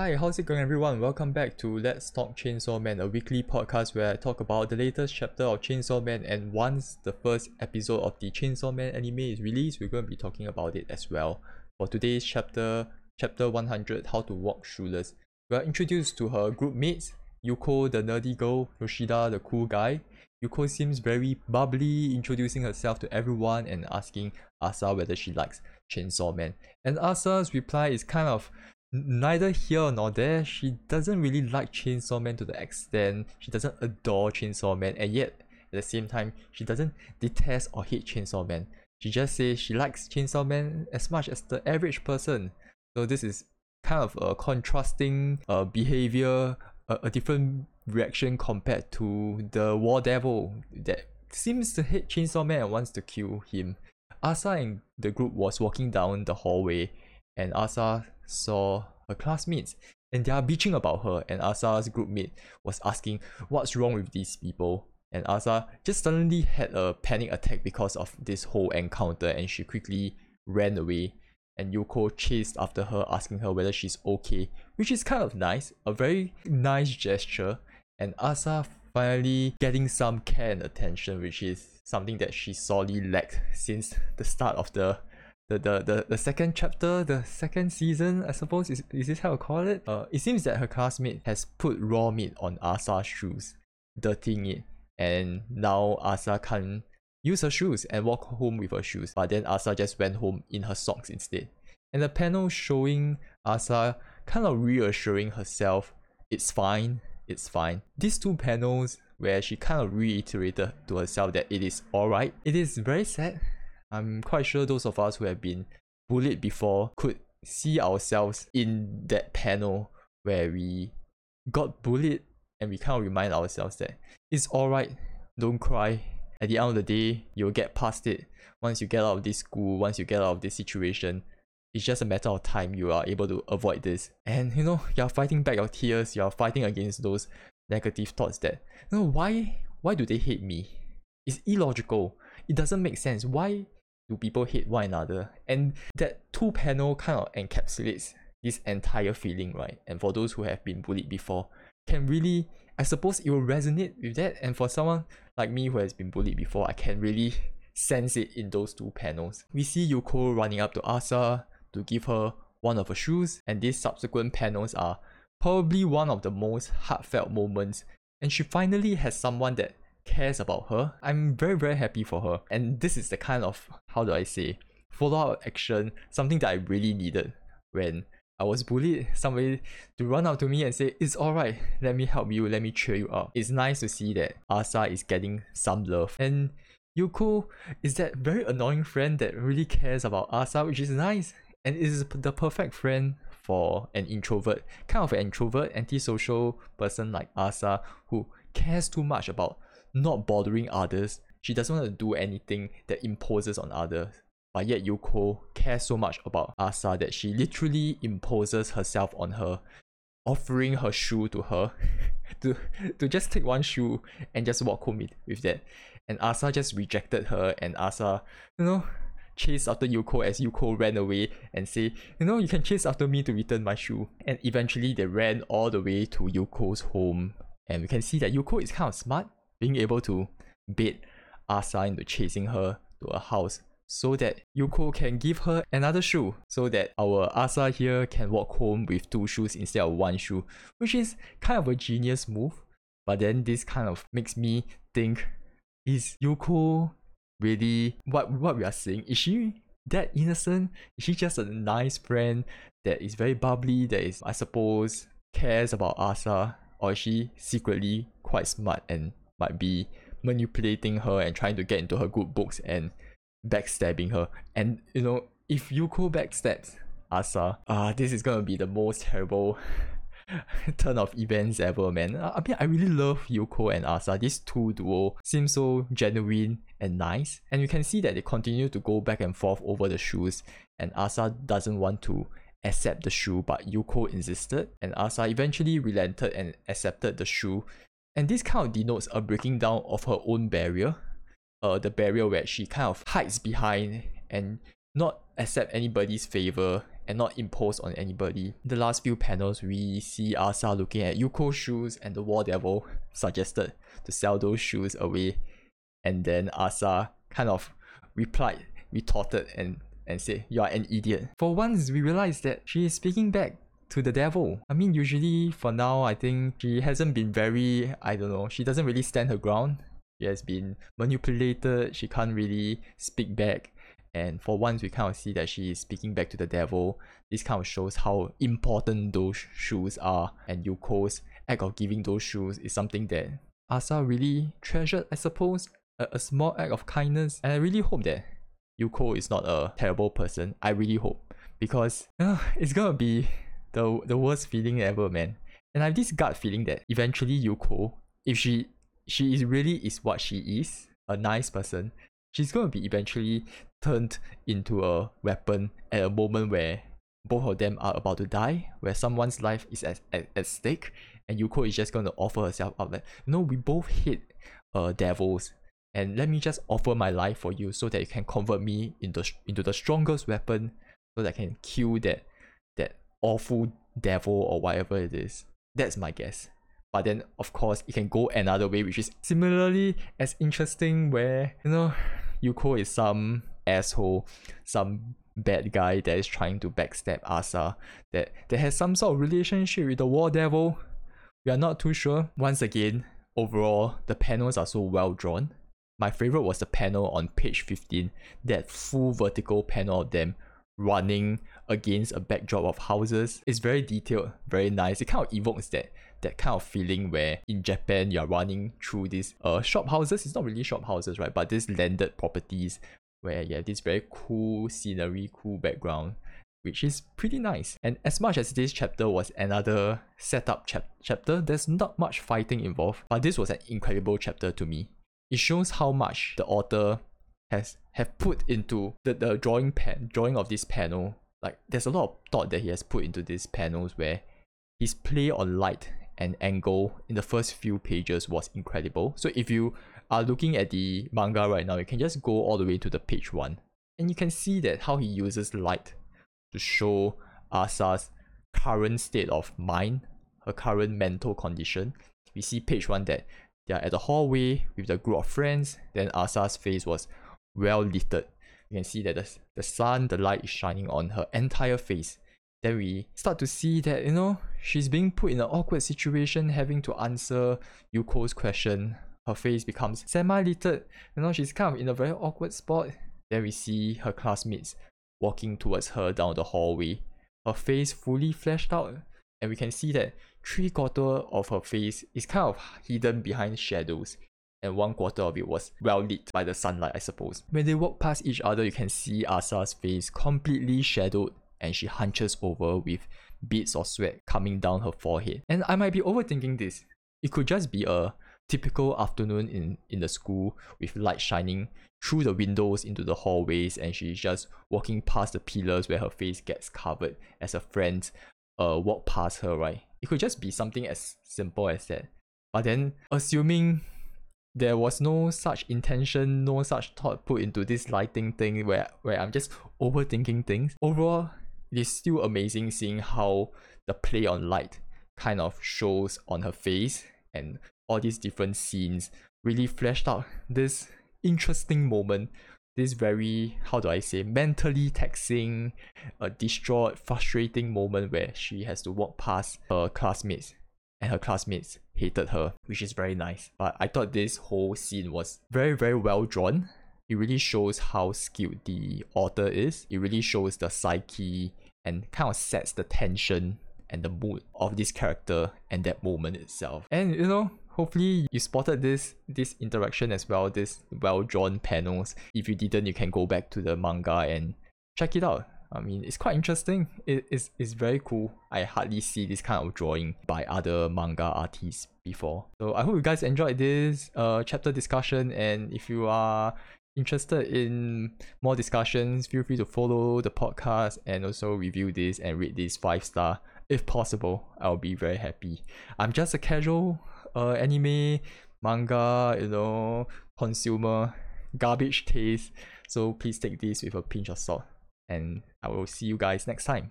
Hi, how's it going, everyone? Welcome back to Let's Talk Chainsaw Man, a weekly podcast where I talk about the latest chapter of Chainsaw Man. And once the first episode of the Chainsaw Man anime is released, we're going to be talking about it as well. For today's chapter, chapter 100, How to Walk Shoeless, we are introduced to her group mates Yuko, the nerdy girl, Yoshida, the cool guy. Yuko seems very bubbly, introducing herself to everyone and asking Asa whether she likes Chainsaw Man. And Asa's reply is kind of neither here nor there. She doesn't really like Chainsaw Man to the extent she doesn't adore Chainsaw Man, and yet at the same time she doesn't detest or hate Chainsaw Man. She just says she likes Chainsaw Man as much as the average person. So this is kind of a contrasting uh, behavior, a, a different reaction compared to the War Devil that seems to hate Chainsaw Man and wants to kill him. Asa and the group was walking down the hallway and Asa saw her classmates and they are bitching about her and Asa's groupmate was asking what's wrong with these people? And Asa just suddenly had a panic attack because of this whole encounter and she quickly ran away. And Yuko chased after her asking her whether she's okay which is kind of nice a very nice gesture. And Asa finally getting some care and attention which is something that she sorely lacked since the start of the the, the, the, the second chapter, the second season, I suppose, is, is this how I call it? Uh, it seems that her classmate has put raw meat on Asa's shoes, dirtying it, and now Asa can't use her shoes and walk home with her shoes. But then Asa just went home in her socks instead. And the panel showing Asa kind of reassuring herself, it's fine, it's fine. These two panels where she kind of reiterated to herself that it is alright, it is very sad I'm quite sure those of us who have been bullied before could see ourselves in that panel where we got bullied and we kind of remind ourselves that it's alright, don't cry. At the end of the day, you'll get past it. Once you get out of this school, once you get out of this situation, it's just a matter of time you are able to avoid this. And you know, you're fighting back your tears, you're fighting against those negative thoughts that, you know, why why do they hate me? It's illogical. It doesn't make sense. Why do people hate one another? And that two panel kind of encapsulates this entire feeling, right? And for those who have been bullied before, can really, I suppose it will resonate with that. And for someone like me who has been bullied before, I can really sense it in those two panels. We see Yuko running up to Asa to give her one of her shoes, and these subsequent panels are probably one of the most heartfelt moments. And she finally has someone that cares about her. I'm very, very happy for her. And this is the kind of, how do I say, follow up action, something that I really needed when I was bullied. Somebody to run up to me and say, It's alright, let me help you, let me cheer you up. It's nice to see that Asa is getting some love. And Yuko is that very annoying friend that really cares about Asa, which is nice. And is the perfect friend for an introvert, kind of an introvert, antisocial person like Asa who cares too much about not bothering others. She doesn't want to do anything that imposes on others. But yet Yuko cares so much about Asa that she literally imposes herself on her, offering her shoe to her to, to just take one shoe and just walk home with, that. And Asa just rejected her and Asa, you know, chased after Yuko as Yuko ran away and say, you know, you can chase after me to return my shoe. And eventually they ran all the way to Yuko's home. And we can see that Yuko is kind of smart being able to bait Asa into chasing her to a house so that Yuko can give her another shoe so that our Asa here can walk home with two shoes instead of one shoe, which is kind of a genius move. But then this kind of makes me think is Yuko really what what we are saying? Is she that innocent? Is she just a nice friend that is very bubbly, that is I suppose cares about Asa? Or is she secretly quite smart and might be manipulating her and trying to get into her good books and backstabbing her. And you know, if Yuko backstabs Asa, uh, this is gonna be the most terrible turn of events ever, man. I mean, I really love Yuko and Asa. These two duo seem so genuine and nice, and you can see that they continue to go back and forth over the shoes. And Asa doesn't want to accept the shoe, but Yuko insisted, and Asa eventually relented and accepted the shoe and this kind of denotes a breaking down of her own barrier, uh, the barrier where she kind of hides behind and not accept anybody's favor and not impose on anybody. The last few panels, we see Asa looking at Yuko's shoes and the War Devil suggested to sell those shoes away. And then Asa kind of replied, retorted, and, and said, You are an idiot. For once, we realize that she is speaking back to the devil. I mean, usually for now, I think she hasn't been very, I don't know, she doesn't really stand her ground. She has been manipulated, she can't really speak back. And for once, we kind of see that she is speaking back to the devil. This kind of shows how important those shoes are. And Yuko's act of giving those shoes is something that Asa really treasured, I suppose. A, a small act of kindness. And I really hope that Yuko is not a terrible person. I really hope. Because uh, it's gonna be the, the worst feeling ever, man. And I have this gut feeling that eventually Yuko, if she she is really is what she is, a nice person, she's gonna be eventually turned into a weapon at a moment where both of them are about to die, where someone's life is at, at, at stake, and Yuko is just gonna offer herself up like, no, we both hate uh devils, and let me just offer my life for you so that you can convert me into into the strongest weapon, so that I can kill that that awful devil or whatever it is. That's my guess. But then, of course, it can go another way, which is similarly as interesting, where you know, Yuko is some asshole, some bad guy that is trying to backstab Asa, that, that has some sort of relationship with the War Devil. We are not too sure. Once again, overall, the panels are so well drawn. My favorite was the panel on page 15, that full vertical panel of them running against a backdrop of houses. It's very detailed, very nice. It kind of evokes that that kind of feeling where in Japan you're running through these uh shop houses. It's not really shop houses, right? But these landed properties where you have this very cool scenery, cool background, which is pretty nice. And as much as this chapter was another setup chap- chapter, there's not much fighting involved, but this was an incredible chapter to me. It shows how much the author has have put into the, the drawing pen drawing of this panel. Like there's a lot of thought that he has put into these panels where his play on light and angle in the first few pages was incredible. So if you are looking at the manga right now, you can just go all the way to the page one. And you can see that how he uses light to show Asa's current state of mind, her current mental condition. We see page one that they are at the hallway with the group of friends. Then Asa's face was well lit. You can see that the, the sun, the light is shining on her entire face. Then we start to see that, you know, she's being put in an awkward situation having to answer Yuko's question her face becomes semi-littered. You know, she's kind of in a very awkward spot. Then we see her classmates walking towards her down the hallway. Her face fully fleshed out, and we can see that three quarter of her face is kind of hidden behind shadows, and one quarter of it was well lit by the sunlight, I suppose. When they walk past each other, you can see Asa's face completely shadowed, and she hunches over with beads of sweat coming down her forehead. And I might be overthinking this. It could just be a typical afternoon in, in the school with light shining through the windows into the hallways and she's just walking past the pillars where her face gets covered as her friends uh walk past her, right? It could just be something as simple as that. But then assuming there was no such intention, no such thought put into this lighting thing where, where I'm just overthinking things. Overall, it is still amazing seeing how the play on light kind of shows on her face and all these different scenes really fleshed out this interesting moment this very how do i say mentally taxing a distraught frustrating moment where she has to walk past her classmates and her classmates hated her which is very nice. But i thought this whole scene was very very well drawn. It really shows how skilled the author is. It really shows the psyche and kind of sets the tension and the mood of this character and that moment itself. And you know hopefully you spotted this this interaction as well this well drawn panels. If you didn't you can go back to the manga and check it out I mean, it's quite interesting. It is it's very cool. I hardly see this kind of drawing by other manga artists before. So I hope you guys enjoyed this uh chapter discussion. And if you are interested in more discussions, feel free to follow the podcast and also review this and rate this five star if possible. I'll be very happy. I'm just a casual uh, anime, manga, you know, consumer, garbage taste. So please take this with a pinch of salt. And I will see you guys next time.